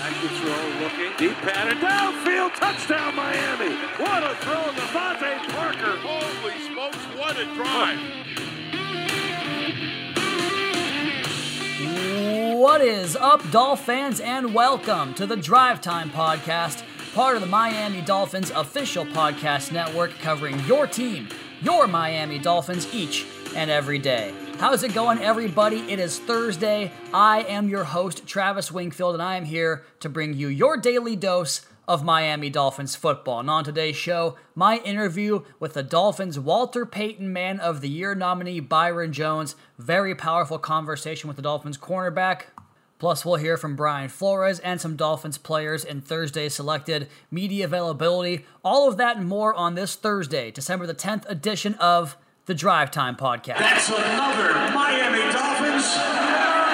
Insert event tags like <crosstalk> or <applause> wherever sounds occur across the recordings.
Back to throw, looking. Deep pattern, downfield, touchdown Miami. What a throw, DeVante Parker. Holy smokes, what a drive. What is up, Dolph fans, and welcome to the Drive Time Podcast, part of the Miami Dolphins official podcast network covering your team, your Miami Dolphins, each and every day. How's it going, everybody? It is Thursday. I am your host, Travis Wingfield, and I am here to bring you your daily dose of Miami Dolphins football. And on today's show, my interview with the Dolphins' Walter Payton Man of the Year nominee Byron Jones. Very powerful conversation with the Dolphins cornerback. Plus, we'll hear from Brian Flores and some Dolphins players in Thursday's selected media availability. All of that and more on this Thursday, December the 10th edition of the Drive Time Podcast. That's another Miami Dolphins.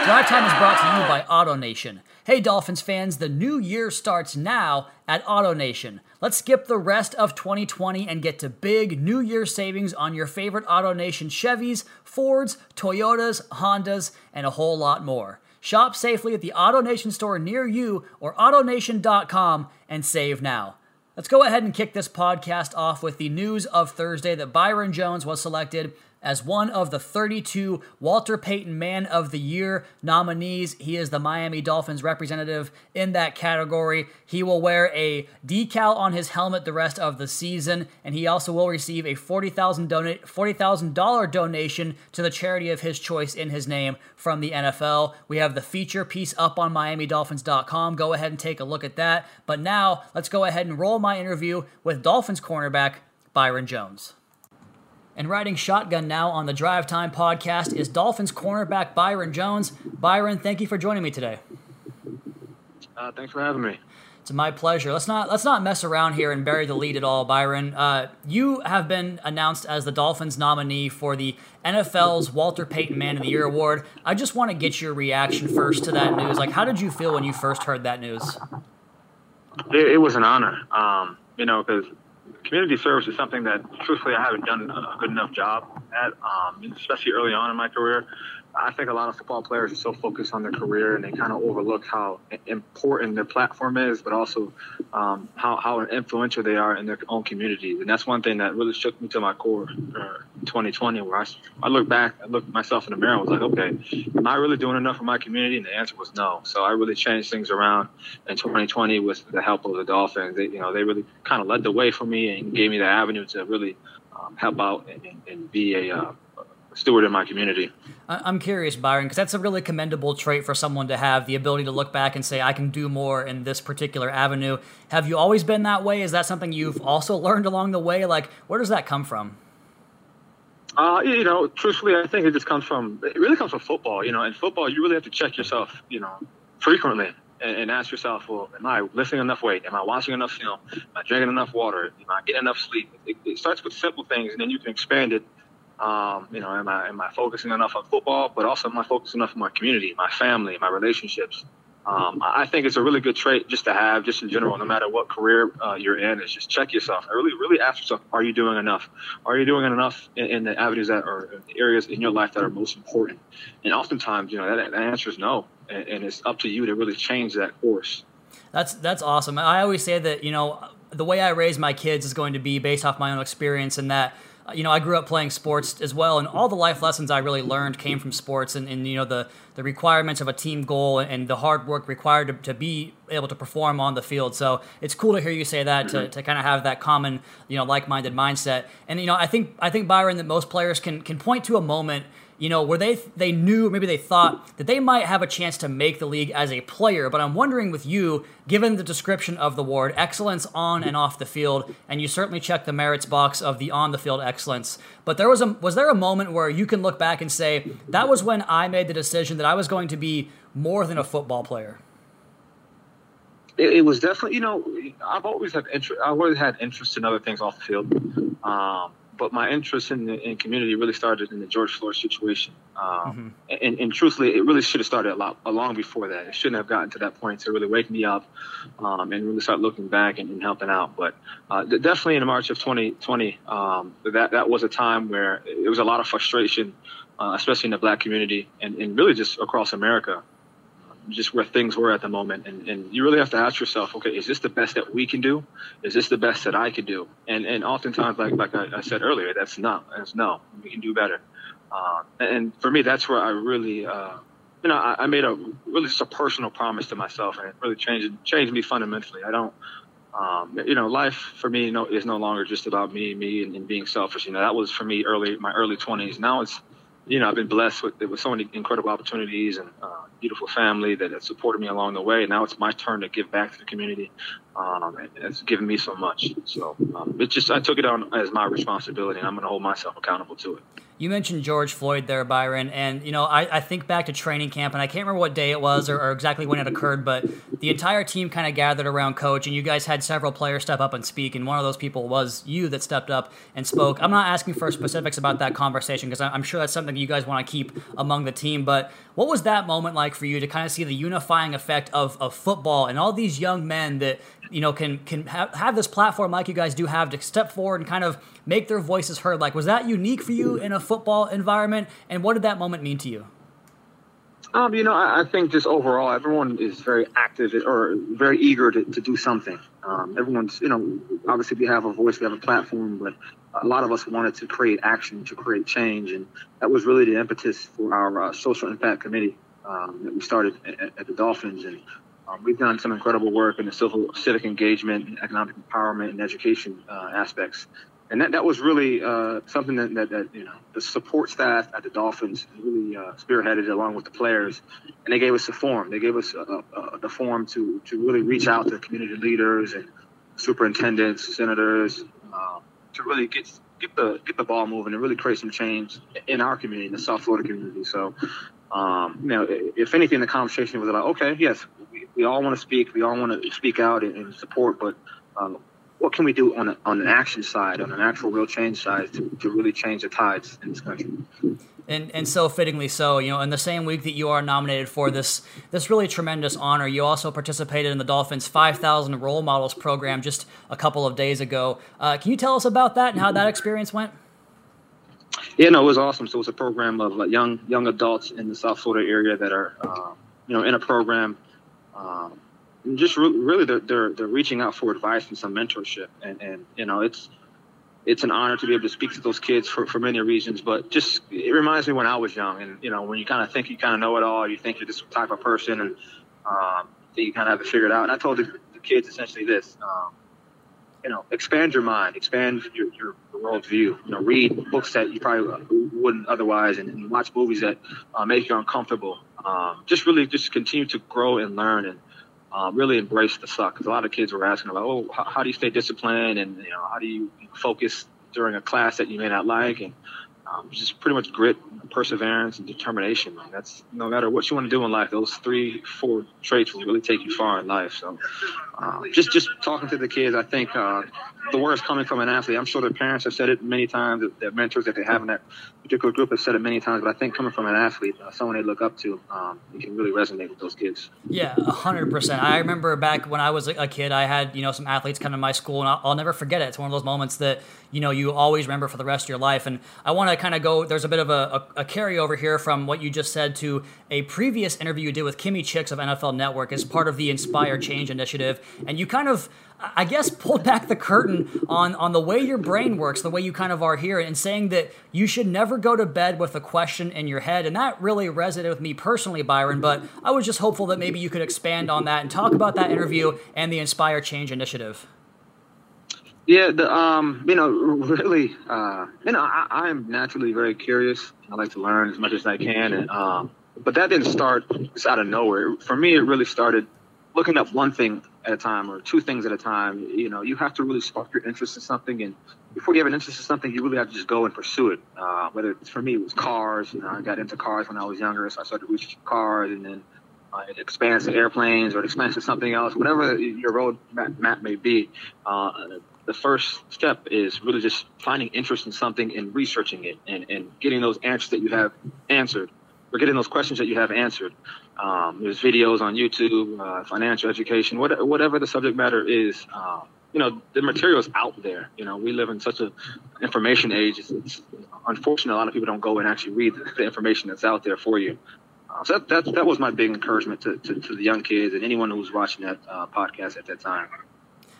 Drive Time is brought to you by AutoNation. Hey, Dolphins fans, the new year starts now at AutoNation. Let's skip the rest of 2020 and get to big New Year savings on your favorite AutoNation Chevys, Fords, Toyotas, Hondas, and a whole lot more. Shop safely at the AutoNation store near you or AutoNation.com and save now. Let's go ahead and kick this podcast off with the news of Thursday that Byron Jones was selected as one of the 32 Walter Payton Man of the Year nominees. He is the Miami Dolphins representative in that category. He will wear a decal on his helmet the rest of the season, and he also will receive a $40,000 donate $40,000 donation to the charity of his choice in his name from the NFL. We have the feature piece up on miamidolphins.com. Go ahead and take a look at that. But now, let's go ahead and roll my interview with Dolphins cornerback Byron Jones. And riding shotgun now on the Drive Time podcast is Dolphins cornerback Byron Jones. Byron, thank you for joining me today. Uh, thanks for having me. It's my pleasure. Let's not let's not mess around here and bury the lead at all, Byron. Uh, you have been announced as the Dolphins nominee for the NFL's Walter Payton Man of the Year award. I just want to get your reaction first to that news. Like, how did you feel when you first heard that news? It, it was an honor, um, you know, because community service is something that, truthfully, I haven't done a good enough job at, um, especially early on in my career. I think a lot of football players are so focused on their career and they kind of overlook how important their platform is, but also um, how, how influential they are in their own communities. And that's one thing that really shook me to my core for 2020, where I, I look back, I looked myself in the mirror and was like, okay, am I really doing enough for my community? And the answer was no. So I really changed things around in 2020 with the help of the Dolphins. They, you know, they really kind of led the way for me and gave me the avenue to really um, help out and, and be a uh, steward in my community. I'm curious, Byron, because that's a really commendable trait for someone to have the ability to look back and say, I can do more in this particular avenue. Have you always been that way? Is that something you've also <laughs> learned along the way? Like, where does that come from? Uh, you know, truthfully, I think it just comes from, it really comes from football. You know, in football, you really have to check yourself, you know, frequently and, and ask yourself, well, am I lifting enough weight? Am I watching enough film? Am I drinking enough water? Am I getting enough sleep? It, it starts with simple things, and then you can expand it um, you know, am I am I focusing enough on football, but also am I focusing enough on my community, my family, my relationships? Um, I think it's a really good trait just to have, just in general, no matter what career uh, you're in, is just check yourself. Really, really ask yourself: Are you doing enough? Are you doing enough in, in the avenues that are areas in your life that are most important? And oftentimes, you know, that, that answer is no, and, and it's up to you to really change that course. That's that's awesome. I always say that you know the way I raise my kids is going to be based off my own experience, and that you know, I grew up playing sports as well, and all the life lessons I really learned came from sports, and, and you know the the requirements of a team goal and the hard work required to, to be able to perform on the field. So it's cool to hear you say that to, to kind of have that common, you know, like minded mindset. And you know, I think I think Byron that most players can can point to a moment you know, where they they knew maybe they thought that they might have a chance to make the league as a player. But I'm wondering with you, given the description of the award, excellence on and off the field, and you certainly check the merits box of the on the field excellence. But there was a was there a moment where you can look back and say that was when I made the decision that I was going to be more than a football player. It, it was definitely, you know, I've always had interest. I've always had interest in other things off the field. Um, but my interest in the in community really started in the George Floyd situation. Um, mm-hmm. and, and, truthfully, it really should have started a lot a long before that. It shouldn't have gotten to that point to really wake me up um, and really start looking back and, and helping out. But uh, definitely in March of 2020, um, that that was a time where it was a lot of frustration, uh, especially in the Black community and, and really just across America just where things were at the moment. And, and you really have to ask yourself, okay, is this the best that we can do? Is this the best that I can do? And and oftentimes, like like I, I said earlier, that's no, that's no. We can do better. Uh, and for me, that's where I really, uh, you know, I, I, made a really just a personal promise to myself, and it really changed changed me fundamentally. I don't. Um, you know, life for me you know, is no longer just about me, me, and, and being selfish. You know, that was for me early, my early 20s. Now it's you know, I've been blessed with, with so many incredible opportunities and uh, beautiful family that has supported me along the way. Now it's my turn to give back to the community. Um, it's given me so much. So um, it just I took it on as my responsibility, and I'm going to hold myself accountable to it. You mentioned George Floyd there, Byron, and you know I, I think back to training camp, and I can't remember what day it was or, or exactly when it occurred, but the entire team kind of gathered around Coach, and you guys had several players step up and speak, and one of those people was you that stepped up and spoke. I'm not asking for specifics about that conversation because I'm sure that's something you guys want to keep among the team, but what was that moment like for you to kind of see the unifying effect of, of football and all these young men that you know can can have, have this platform like you guys do have to step forward and kind of make their voices heard? Like, was that unique for you in a football environment? And what did that moment mean to you? Um, you know, I, I think just overall, everyone is very active or very eager to, to do something. Um, everyone's, you know, obviously we have a voice, we have a platform, but a lot of us wanted to create action, to create change, and that was really the impetus for our uh, social impact committee um, that we started at, at the Dolphins. And um, we've done some incredible work in the civil civic engagement, economic empowerment, and education uh, aspects and that, that was really uh, something that, that, that, you know the support staff at the Dolphins really uh, spearheaded along with the players, and they gave us a forum. They gave us a, a, the forum to to really reach out to community leaders and superintendents, senators, uh, to really get get the get the ball moving and really create some change in our community, in the South Florida community. So, um, you know, if anything, the conversation was like, okay, yes, we, we all want to speak, we all want to speak out and, and support, but um, what can we do on, a, on an action side, on an actual real change side to, to really change the tides in this country? And, and so fittingly so, you know, in the same week that you are nominated for this this really tremendous honor, you also participated in the Dolphins 5,000 Role Models program just a couple of days ago. Uh, can you tell us about that and how that experience went? Yeah, no, it was awesome. So it's a program of young young adults in the South Florida area that are, uh, you know, in a program um, just re- really they're, they're, they're reaching out for advice and some mentorship and, and you know it's it's an honor to be able to speak to those kids for, for many reasons but just it reminds me when i was young and you know when you kind of think you kind of know it all you think you're this type of person and um, you kind of have it figured out. And i told the, the kids essentially this um, you know expand your mind expand your, your worldview you know read books that you probably wouldn't otherwise and, and watch movies that uh, make you uncomfortable. Um, just really just continue to grow and learn and um, really embrace the suck. Because a lot of kids were asking about, oh, how, how, do you stay disciplined, and you know, how do you focus during a class that you may not like, and um, just pretty much grit, perseverance, and determination. Man. That's no matter what you want to do in life. Those three, four traits will really take you far in life. So, uh, just just talking to the kids, I think uh, the words coming from an athlete. I'm sure their parents have said it many times. Their mentors that they have in that particular group have said it many times. But I think coming from an athlete, uh, someone they look up to, um, it can really resonate with those kids. Yeah, hundred percent. I remember back when I was a kid, I had you know some athletes come to my school, and I'll, I'll never forget it. It's one of those moments that you know you always remember for the rest of your life. And I want to kind of go. There's a bit of a, a, a, carryover here from what you just said to a previous interview you did with Kimmi Chex of NFL Network as part of the Inspire Change initiative, and you kind of I guess pulled back the curtain on on the way your brain works, the way you kind of are here, and saying that you should never go to bed with a question in your head, and that really resonated with me personally, Byron. But I was just hopeful that maybe you could expand on that and talk about that interview and the Inspire Change initiative. Yeah, the um, you know, <laughs> really, uh, you know, I, I am naturally very curious. I like to learn as much as I can, and um, but that didn't start just out of nowhere. For me, it really started looking up one thing at a time or two things at a time. You know, you have to really spark your interest in something, and before you have an interest in something, you really have to just go and pursue it. Uh, whether it's for me, it was cars. You know, I got into cars when I was younger, so I started researching cars, and then uh, it expands to airplanes or it expands to something else, whatever your road map, map may be. Uh, the first step is really just finding interest in something and researching it and, and getting those answers that you have answered or getting those questions that you have answered. Um, there's videos on YouTube, uh, financial education, what, whatever the subject matter is. Um, you know, the material is out there. You know, we live in such an information age. It's, it's, unfortunate a lot of people don't go and actually read the information that's out there for you. Uh, so that, that that was my big encouragement to, to, to the young kids and anyone who was watching that uh, podcast at that time.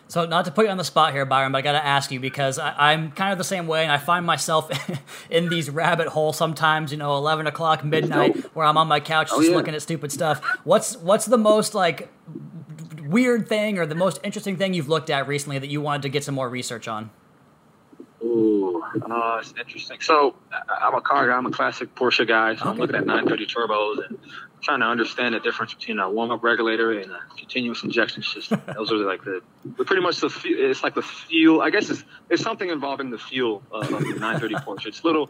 So, not to put you on the spot here, Byron, but I got to ask you because I, am kind of the same way, and I find myself <laughs> in these rabbit holes sometimes. You know, eleven o'clock midnight, where I'm on my couch oh, just yeah. looking at stupid stuff. What's what's the most like weird thing or the most interesting thing you've looked at recently that you wanted to get some more research on? Ooh, uh, it's interesting. So I'm a car guy. I'm a classic Porsche guy. So okay. I'm looking at 930 turbos and trying to understand the difference between a warm-up regulator and a continuous injection system. <laughs> Those are like the, pretty much the. It's like the fuel. I guess it's it's something involving the fuel of the 930 Porsche. It's little,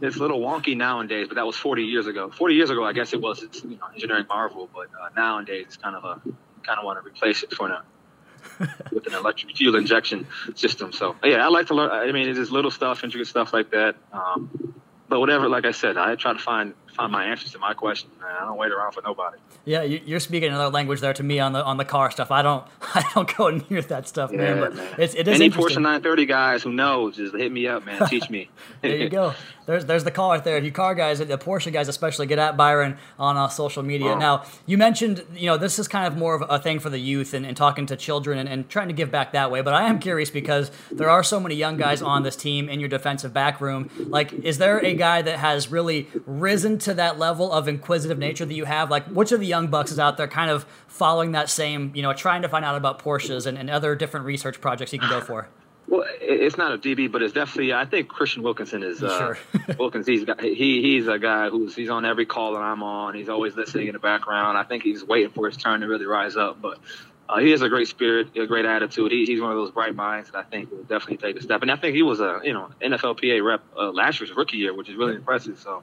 it's a little wonky nowadays, but that was 40 years ago. 40 years ago, I guess it was. It's you know engineering marvel, but uh, nowadays it's kind of a kind of want to replace it for now <laughs> with an electric fuel injection system. So yeah, I like to learn. I mean, it's just little stuff, intricate stuff like that. Um, but whatever, like I said, I try to find find my answers to my questions. Man. I don't wait around for nobody. Yeah, you're speaking another language there to me on the on the car stuff. I don't <laughs> I don't go near that stuff, yeah, man. But man. It's, it is Any Porsche 930 guys who knows, just hit me up, man. Teach me. <laughs> there you go. There's there's the call right there. If you car guys, the Porsche guys especially, get at Byron on uh, social media. Oh. Now you mentioned you know this is kind of more of a thing for the youth and, and talking to children and, and trying to give back that way. But I am curious because there are so many young guys on this team in your defensive back room. Like, is there a guy that has really risen to that level of inquisitive nature that you have? Like, which of the young bucks is out there kind of following that same, you know, trying to find out about Porsches and, and other different research projects you can go for? Well, it's not a DB, but it's definitely. I think Christian Wilkinson is. Uh, sure. <laughs> Wilkins, he's got, he he's a guy who's he's on every call that I'm on. He's always listening in the background. I think he's waiting for his turn to really rise up. But uh, he has a great spirit, a great attitude. He, he's one of those bright minds that I think will definitely take a step. And I think he was a you know NFLPA rep uh, last year's rookie year, which is really impressive. So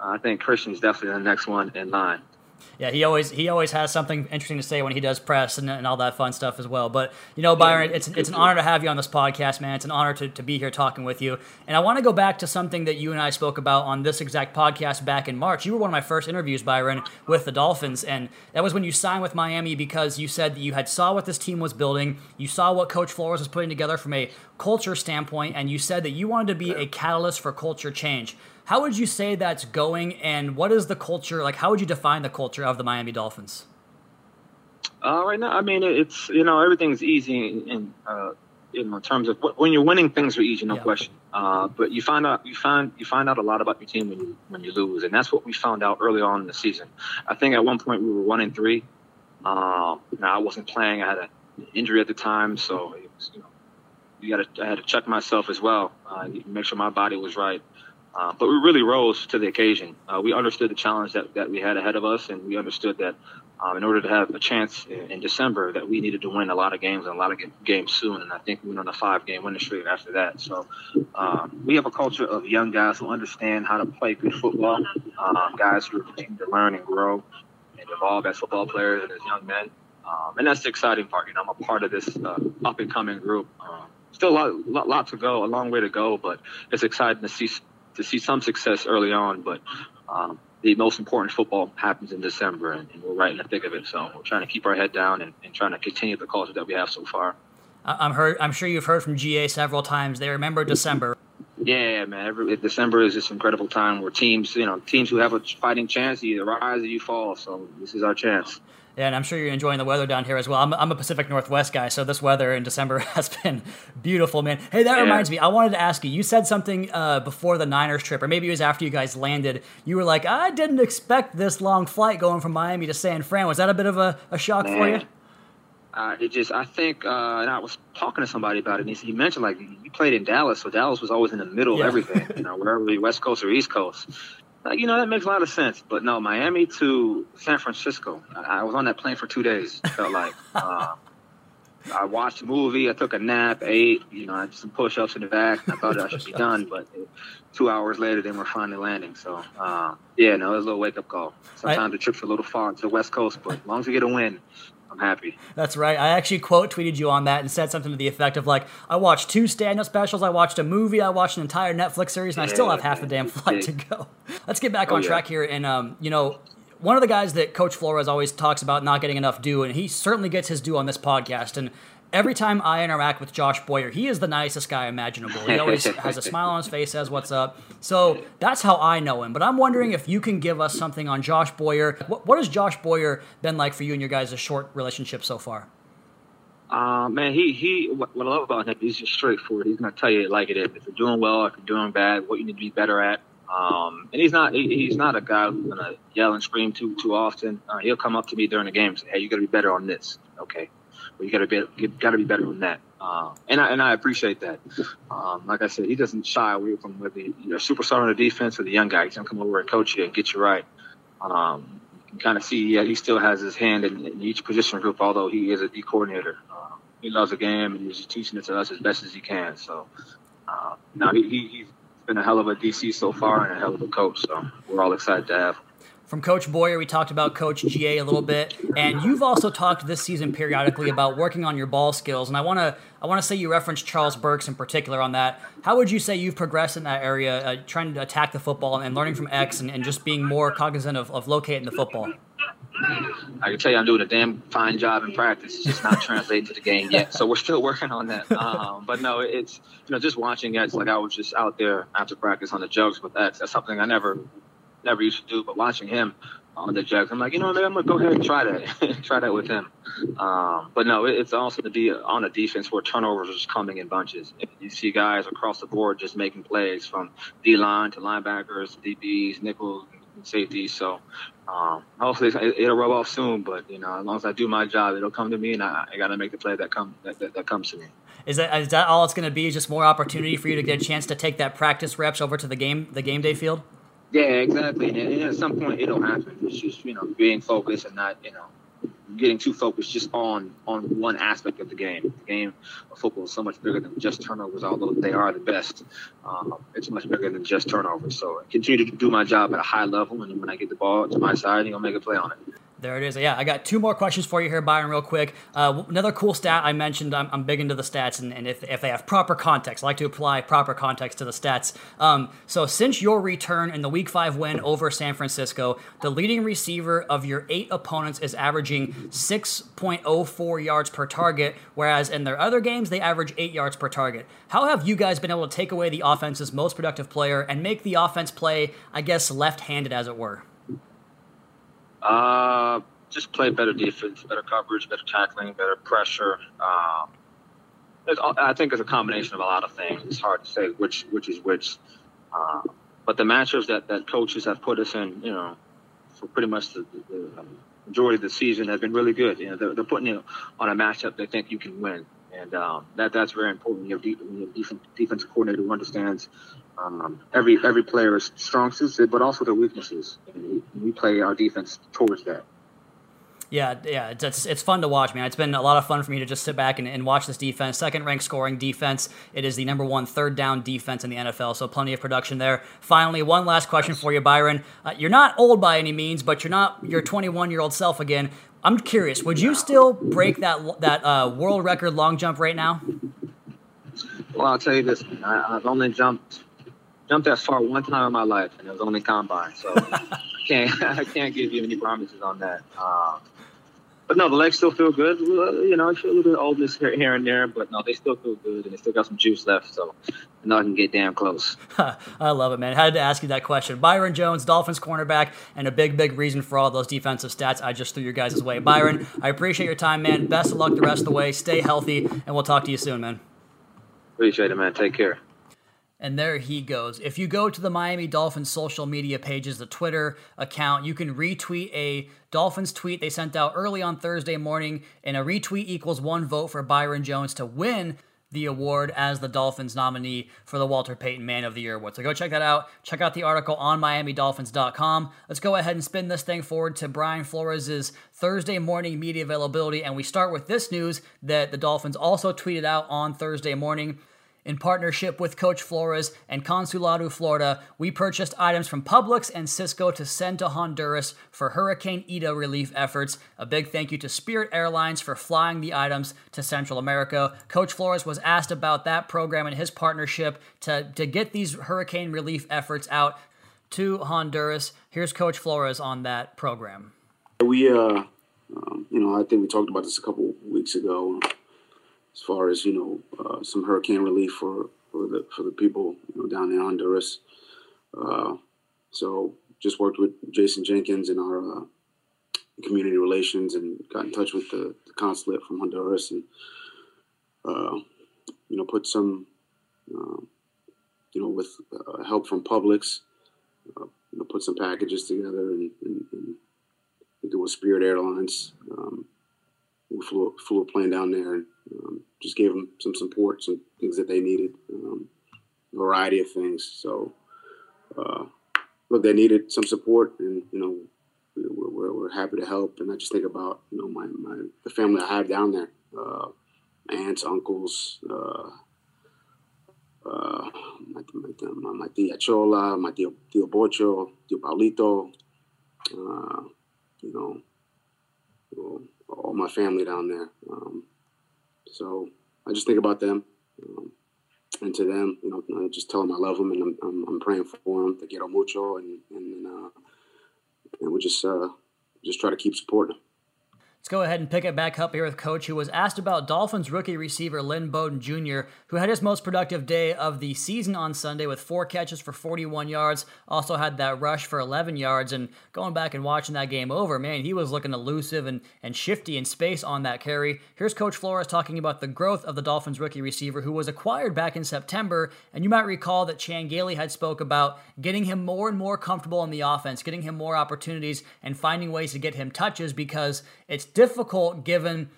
uh, I think Christian's definitely the next one in line yeah, he always he always has something interesting to say when he does press and, and all that fun stuff as well. But you know, Byron, it's it's an honor to have you on this podcast, man. It's an honor to, to be here talking with you. And I want to go back to something that you and I spoke about on this exact podcast back in March. You were one of my first interviews, Byron, with the Dolphins, and that was when you signed with Miami because you said that you had saw what this team was building, you saw what Coach Flores was putting together from a culture standpoint, and you said that you wanted to be a catalyst for culture change. How would you say that's going, and what is the culture like? How would you define the culture of the Miami Dolphins? Uh, right now, I mean, it's you know everything's easy in uh, in terms of when you're winning, things are easy, no yeah. question. Uh, but you find out you find you find out a lot about your team when you when you lose, and that's what we found out early on in the season. I think at one point we were one and three. Uh, now I wasn't playing; I had an injury at the time, so it was, you know you got to I had to check myself as well, uh, make sure my body was right. Uh, but we really rose to the occasion. Uh, we understood the challenge that, that we had ahead of us, and we understood that um, in order to have a chance in, in, December, that we needed to win a lot of games and a lot of games soon. And I think we went on a five-game winning streak after that. So um, we have a culture of young guys who understand how to play good football, um, guys who continue to learn and grow and evolve as football players and as young men. Um, and that's the exciting part. You know, I'm a part of this uh, up-and-coming group. Um, still a lot, lot, lot to go, a long way to go, but it's exciting to see to see some success early on, but um, the most important football happens in December, and, and, we're right in the thick of it. So we're trying to keep our head down and, and trying to continue the culture that we have so far. I'm heard. I'm sure you've heard from GA several times. They remember December. Yeah, man. Every, December is this incredible time where teams, you know, teams who have a fighting chance, you either rise or you fall. So this is our chance. And I'm sure you're enjoying the weather down here as well. I'm, I'm a Pacific Northwest guy, so this weather in December <laughs> has been beautiful, man. Hey, that yeah. reminds me. I wanted to ask you. You said something uh, before the Niners trip, or maybe it was after you guys landed. You were like, "I didn't expect this long flight going from Miami to San Fran." Was that a bit of a, a shock man. for you? Uh, it just, I think, uh, and I was talking to somebody about it, and he, mentioned like you played in Dallas, so Dallas was always in the middle yeah. of everything, <laughs> you know, wherever the West Coast or East Coast. Like, you know, that makes a lot of sense. But no, Miami to San Francisco. I, I was on that plane for two days. Felt like uh, <laughs> I watched a movie, I took a nap, ate, you know, I did some push-ups in the back. I thought I should be done, but two hours later, then we're finally landing. So, uh, yeah, no, it was a little wake-up call. Sometimes I, the trip's a little far to the West Coast, but as long as we get a win, I'm happy. That's right. I actually quote tweeted you on that and said something to the effect of like, I watched two stand-up specials, I watched a movie, I watched an entire Netflix series, and yeah, I still have half the damn flight to go. <laughs> Let's get back oh, on yeah. track here. And um, you know, one of the guys that Coach Flores always talks about not getting enough due, and he certainly gets his due on this podcast. And every time I interact with Josh Boyer, he is the nicest guy imaginable. He always <laughs> has a smile on his face, says what's up. So that's how I know him. But I'm wondering if you can give us something on Josh Boyer. What, what has Josh Boyer been like for you and your guys' a short relationship so far? Uh, man, he he. What, what I love about him, he's just straightforward. He's gonna tell you like it is. If you're doing well, if you're doing bad, what you need to be better at. Um, and he's not he, he's not a guy who's gonna yell and scream too too often. Uh, he'll come up to me during the game and say, "Hey, you got to be better on this." Okay, well, you got to be got to be better than that. Uh, and I and I appreciate that. Um, like I said, he doesn't shy away from whether you're a superstar on the defense or the young guy. He's gonna come over and coach you and get you right. Um, you can kind of see yeah, he still has his hand in, in each position group, although he is a D coordinator. Uh, he loves the game and he's teaching it to us as best as he can. So, uh, now he, he, he's been a hell of a DC so far and a hell of a coach. So we're all excited to have him. From Coach Boyer, we talked about Coach GA a little bit, and you've also talked this season periodically about working on your ball skills. And I want to I want to say you referenced Charles Burks in particular on that. How would you say you've progressed in that area, uh, trying to attack the football and learning from X and, and just being more cognizant of, of locating the football? I can tell you I'm doing a damn fine job in practice. It's just not <laughs> translating to the game yet. So we're still working on that. Um, but no, it's you know just watching X like I was just out there after practice on the jugs with X. That's something I never never used to do. But watching him on the jugs, I'm like, you know, man, I'm gonna go ahead and try that, <laughs> try that with him. Um, but no, it's also to be on a defense where turnovers are just coming in bunches. You see guys across the board just making plays from D line to linebackers, DBs, nickels, safety. So um, hopefully it'll rub off soon. But you know, as long as I do my job, it'll come to me, and I, I got to make the play that come that, that, that, comes to me. Is that is that all it's going to be? Is just more opportunity for you to get a chance to take that practice reps over to the game the game day field? Yeah, exactly. And, and at some point, it'll happen. It's just you know being focused and not you know getting too focused just on on one aspect of the game. The game of football is so much bigger than just turnovers, although they are the best. Um, it's much bigger than just turnovers. So I continue to do my job at a high level, and when I get the ball to my side, I'm gonna make a play on it. There it is. Yeah, I got two more questions for you here, Byron, real quick. Uh, another cool stat I mentioned, I'm, I'm big into the stats, and, and if, if, they have proper context, I like to apply proper context to the stats. Um, so, since your return in the Week 5 win over San Francisco, the leading receiver of your eight opponents is averaging 6.04 yards per target, whereas in their other games, they average 8 yards per target. How have you guys been able to take away the offense's most productive player and make the offense play, I guess, left handed, as it were? Uh, just play better defense, better coverage, better tackling, better pressure. Um, I think it's a combination of a lot of things. It's hard to say which which is which. Uh, but the matchups that, that coaches have put us in, you know, for pretty much the, the majority of the season have been really good. You know, they're, they're putting you on a matchup they think you can win, and um, that that's very important. You have, deep, you have defense, defensive coordinator who understands um, every every player's strong suits, but also their weaknesses. And we play our defense towards that. Yeah, yeah, it's, it's fun to watch, man. It's been a lot of fun for me to just sit back and, and watch this defense. Second ranked scoring defense. It is the number one third down defense in the NFL, so plenty of production there. Finally, one last question for you, Byron. Uh, you're not old by any means, but you're not your 21 year old self again. I'm curious, would you still break that that uh, world record long jump right now? Well, I'll tell you this, I, I've only jumped jumped that far one time in my life, and it was only combine. So <laughs> I can't <laughs> I can't give you any promises on that. Uh, but no, the legs still feel good. You know, I feel a little bit oldness here, here and there, but no, they still feel good, and they still got some juice left. So I know I can get damn close. <laughs> I love it, man. I had to ask you that question. Byron Jones, Dolphins cornerback, and a big, big reason for all those defensive stats I just threw your guys' way. Byron, I appreciate your time, man. Best of luck the rest of the way. Stay healthy, and we'll talk to you soon, man. Appreciate it, man. Take care. And there he goes. If you go to the Miami Dolphins social media pages, the Twitter account, you can retweet a Dolphins tweet they sent out early on Thursday morning, and a retweet equals one vote for Byron Jones to win the award as the Dolphins nominee for the Walter Payton Man of the Year award. So go check that out. Check out the article on MiamiDolphins.com. Let's go ahead and spin this thing forward to Brian Flores' Thursday morning media availability. And we start with this news that the Dolphins also tweeted out on Thursday morning. In partnership with Coach Flores and Consulado, Florida, we purchased items from Publix and Sysco to send to Honduras for Hurricane Eta relief efforts. A big thank you to Spirit Airlines for flying the items to Central America. Coach Flores was asked about that program and his partnership to, to get these hurricane relief efforts out to Honduras. Here's Coach Flores on that program. We, uh, um, you know, I think we talked about this a couple weeks ago as far as you know uh, some hurricane relief for for the for the people you know, down in Honduras. Uh, so just worked with Jason Jenkins in our uh, community relations and got in touch with the, the consulate from Honduras and uh, you know put some uh, you know with uh, help from Publix uh, you know put some packages together and, and, and Spirit Airlines. Um, we flew, flew a plane down there and um, just gave them some support, some things that they needed, um, variety of things. So, uh, look, they needed some support, and you know, we're, we're, we're, happy to help. And I just think about you know my, my the family I have down there, uh, aunts, uncles. Uh, uh, my, my, my tia Chola, my tío, tío Bocho, tío Paulito, uh, you know, all my family down there. Um, so I just think about them. Um, and to them, you know, I just tell them I love them and I'm, I'm, I'm praying for them. Te quiero mucho, and and uh, and we just uh, just try to keep supporting them. Let's go ahead and pick it back up here with Coach, who was asked about Dolphins rookie receiver Lynn Bowden Jr., who had his most productive day of the season on Sunday with four catches for 41 yards. Also had that rush for 11 yards. And going back and watching that game over, man, he was looking elusive and, and shifty in space on that carry. Here's Coach Flores talking about the growth of the Dolphins rookie receiver, who was acquired back in September. And you might recall that Chan Gailey had spoke about getting him more and more comfortable in the offense, getting him more opportunities, and finding ways to get him touches because it's difficult given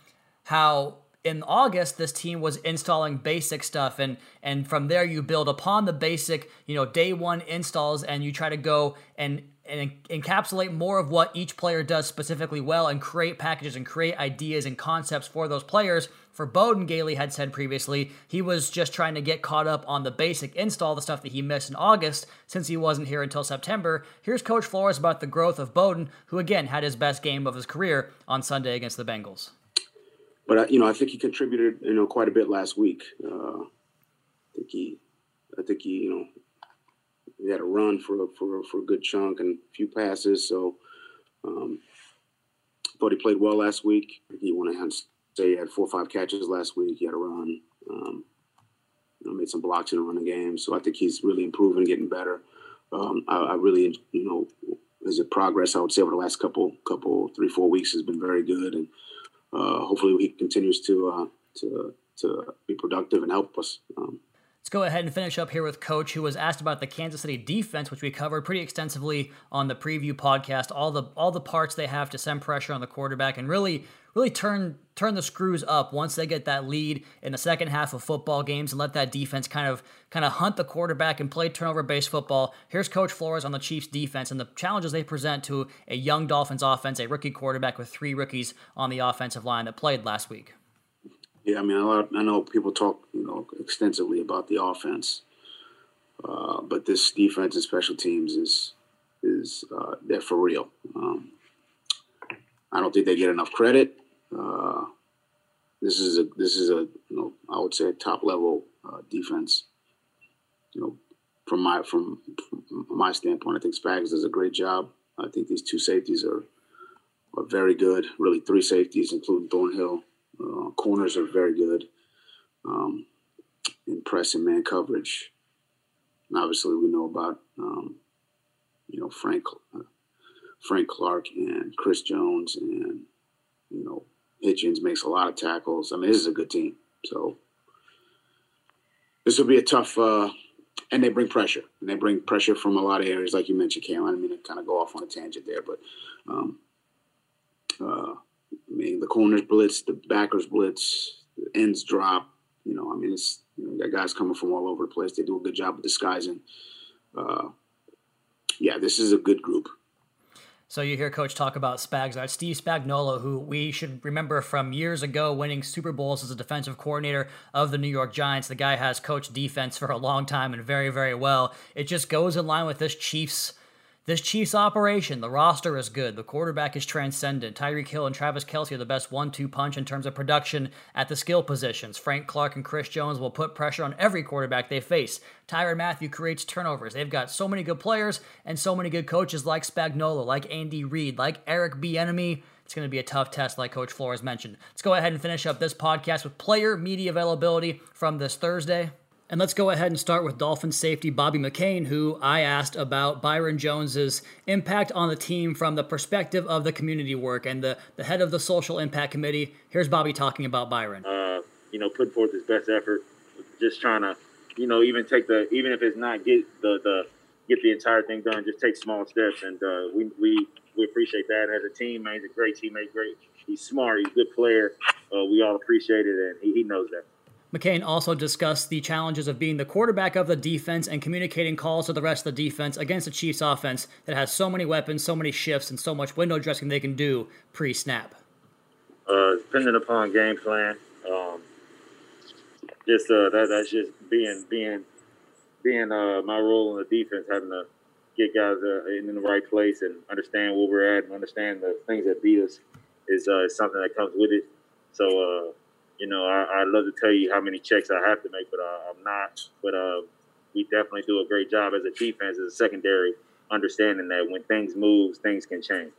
how in August this team was installing basic stuff. And and from there you build upon the basic, you know, day 1 installs and you try to go and and encapsulate more of what each player does specifically well and create packages and create ideas and concepts for those players. For Bowden, Gailey had said previously, he was just trying to get caught up on the basic install, the stuff that he missed in August since he wasn't here until September. Here's Coach Flores about the growth of Bowden, who again had his best game of his career on Sunday against the Bengals. But uh, you know, I think he contributed, you know, quite a bit last week. Uh, I think he, I think he, you know, he had a run for for for a good chunk and a few passes. So um, thought he played well last week. He went ahead and say he had four or five catches last week. He had a run. Um, you know, made some blocks in the running game. So I think he's really improving, getting better. Um, I, I, really, you know, his progress I would say over the last couple, couple, three, four weeks has been very good, and uh, hopefully he continues to uh, to to be productive and help us. Um, Let's go ahead and finish up here with Coach, who was asked about the Kansas City defense, which we covered pretty extensively on the preview podcast. All the all the parts they have to send pressure on the quarterback and really really turn turn the screws up once they get that lead in the second half of football games and let that defense kind of kind of hunt the quarterback and play turnover based football. Here's Coach Flores on the Chiefs defense and the challenges they present to a young Dolphins offense, a rookie quarterback with three rookies on the offensive line that played last week. Yeah, I mean, a lot. I know people talk, you know, extensively about the offense, uh, but this defense and special teams is is uh, they're for real. Um, I don't think they get enough credit. Uh, this is a this is a you know I would say top level uh, defense. You know, from my from, from my standpoint, I think Spags does a great job. I think these two safeties are are very good. Really, three safeties, including Thornhill. Uh, corners are very good um, in press and man coverage. And obviously, we know about um, you know Frank uh, Frank Clark and Chris Jones and you know Hitchens makes a lot of tackles. I mean, this is a good team. So this will be a tough. Uh, and they bring pressure, and they bring pressure from a lot of areas, like you mentioned, Cam. I mean to kind of go off on a tangent there, but um, uh, I mean, the corners blitz, the backers blitz, the ends drop. You know, I mean, it's you know, guys coming from all over the place. They do a good job of disguising. Uh, yeah, this is a good group. So you hear Coach talk about Spags. That's Steve Spagnuolo, who we should remember from years ago winning Super Bowls as a defensive coordinator of the New York Giants. The guy has coached defense for a long time and very, very well. It just goes in line with this Chiefs this Chiefs operation, the roster is good. The quarterback is transcendent. Tyreek Hill and Travis Kelce are the best one two punch in terms of production at the skill positions. Frank Clark and Chris Jones will put pressure on every quarterback they face. Tyrann Mathieu creates turnovers. They've got so many good players and so many good coaches like Spagnuolo, like Andy Reid, like Eric Bieniemy It's going to be a tough test, like Coach Flores mentioned. Let's go ahead and finish up this podcast with player media availability from this Thursday. And let's go ahead and start with Dolphins safety Bobby McCain, who I asked about Byron Jones's impact on the team from the perspective of the community work and the, the head of the social impact committee. Here's Bobby talking about Byron. Uh, you know, putting forth his best effort, just trying to, you know, even take the, even if it's not get the, the, get the entire thing done, just take small steps. And uh, we, we, we appreciate that. As a team, man, he's a great teammate, great. He's smart, he's a good player. Uh, we all appreciate it, and he, he knows that. McCain also discussed the challenges of being the quarterback of the defense and communicating calls to the rest of the defense against the Chiefs offense that has so many weapons, so many shifts, and so much window dressing they can do pre snap. Uh, depending upon game plan, um, just uh, that, that's just being being being uh, my role in the defense, having to get guys uh, in the right place and understand where we're at and understand the things that beat us is uh, something that comes with it. So uh, you know, I, would love to tell you how many checks I have to make, but uh, I'm not. But uh, we definitely do a great job as a defense, as a secondary, understanding that when things move, things can change.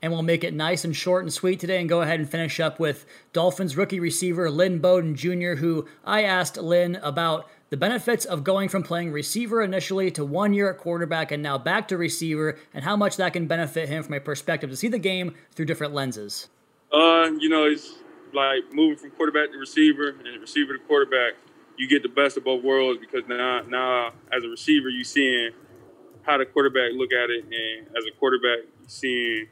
And we'll make it nice and short and sweet today and go ahead and finish up with Dolphins rookie receiver Lynn Bowden Jr., who I asked Lynn about the benefits of going from playing receiver initially to one year at quarterback and now back to receiver, and how much that can benefit him from a perspective to see the game through different lenses. Uh, you know, it's like moving from quarterback to receiver and receiver to quarterback, you get the best of both worlds because now, now as a receiver, you seeing how the quarterback look at it, and as a quarterback, you seeing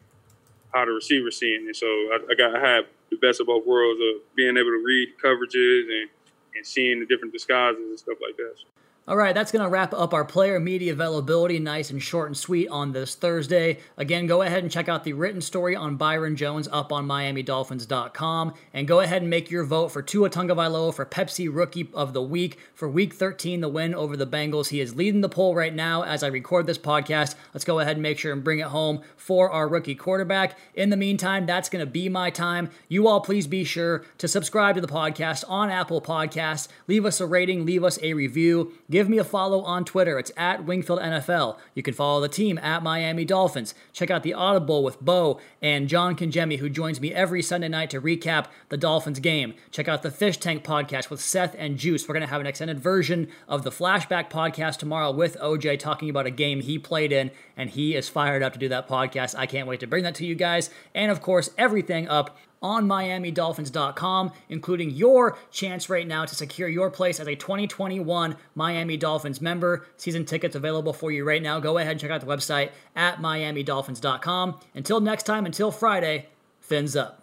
how the receiver seeing it. So I, I got to have the best of both worlds of being able to read coverages and and seeing the different disguises and stuff like that. All right, that's going to wrap up our player media availability, nice and short and sweet on this Thursday. Again, go ahead and check out the written story on Byron Jones up on MiamiDolphins.com, and go ahead and make your vote for Tua Tagovailoa for Pepsi Rookie of the Week for Week 13, the win over the Bengals. He is leading the poll right now as I record this podcast. Let's go ahead and make sure and bring it home for our rookie quarterback. In the meantime, that's going to be my time. You all, please be sure to subscribe to the podcast on Apple Podcasts. Leave us a rating, leave us a review. Give me a follow on Twitter. It's at Wingfield NFL. You can follow the team at Miami Dolphins. Check out the Audible with Bo and John Congemi, who joins me every Sunday night to recap the Dolphins game. Check out the Fish Tank podcast with Seth and Juice. We're going to have an extended version of the Flashback podcast tomorrow with OJ talking about a game he played in, and he is fired up to do that podcast. I can't wait to bring that to you guys. And of course, everything up on MiamiDolphins.com, including your chance right now to secure your place as a 2021 Miami Dolphins member. Season tickets available for you right now. Go ahead and check out the website at MiamiDolphins.com. Until next time, until Friday, fins up.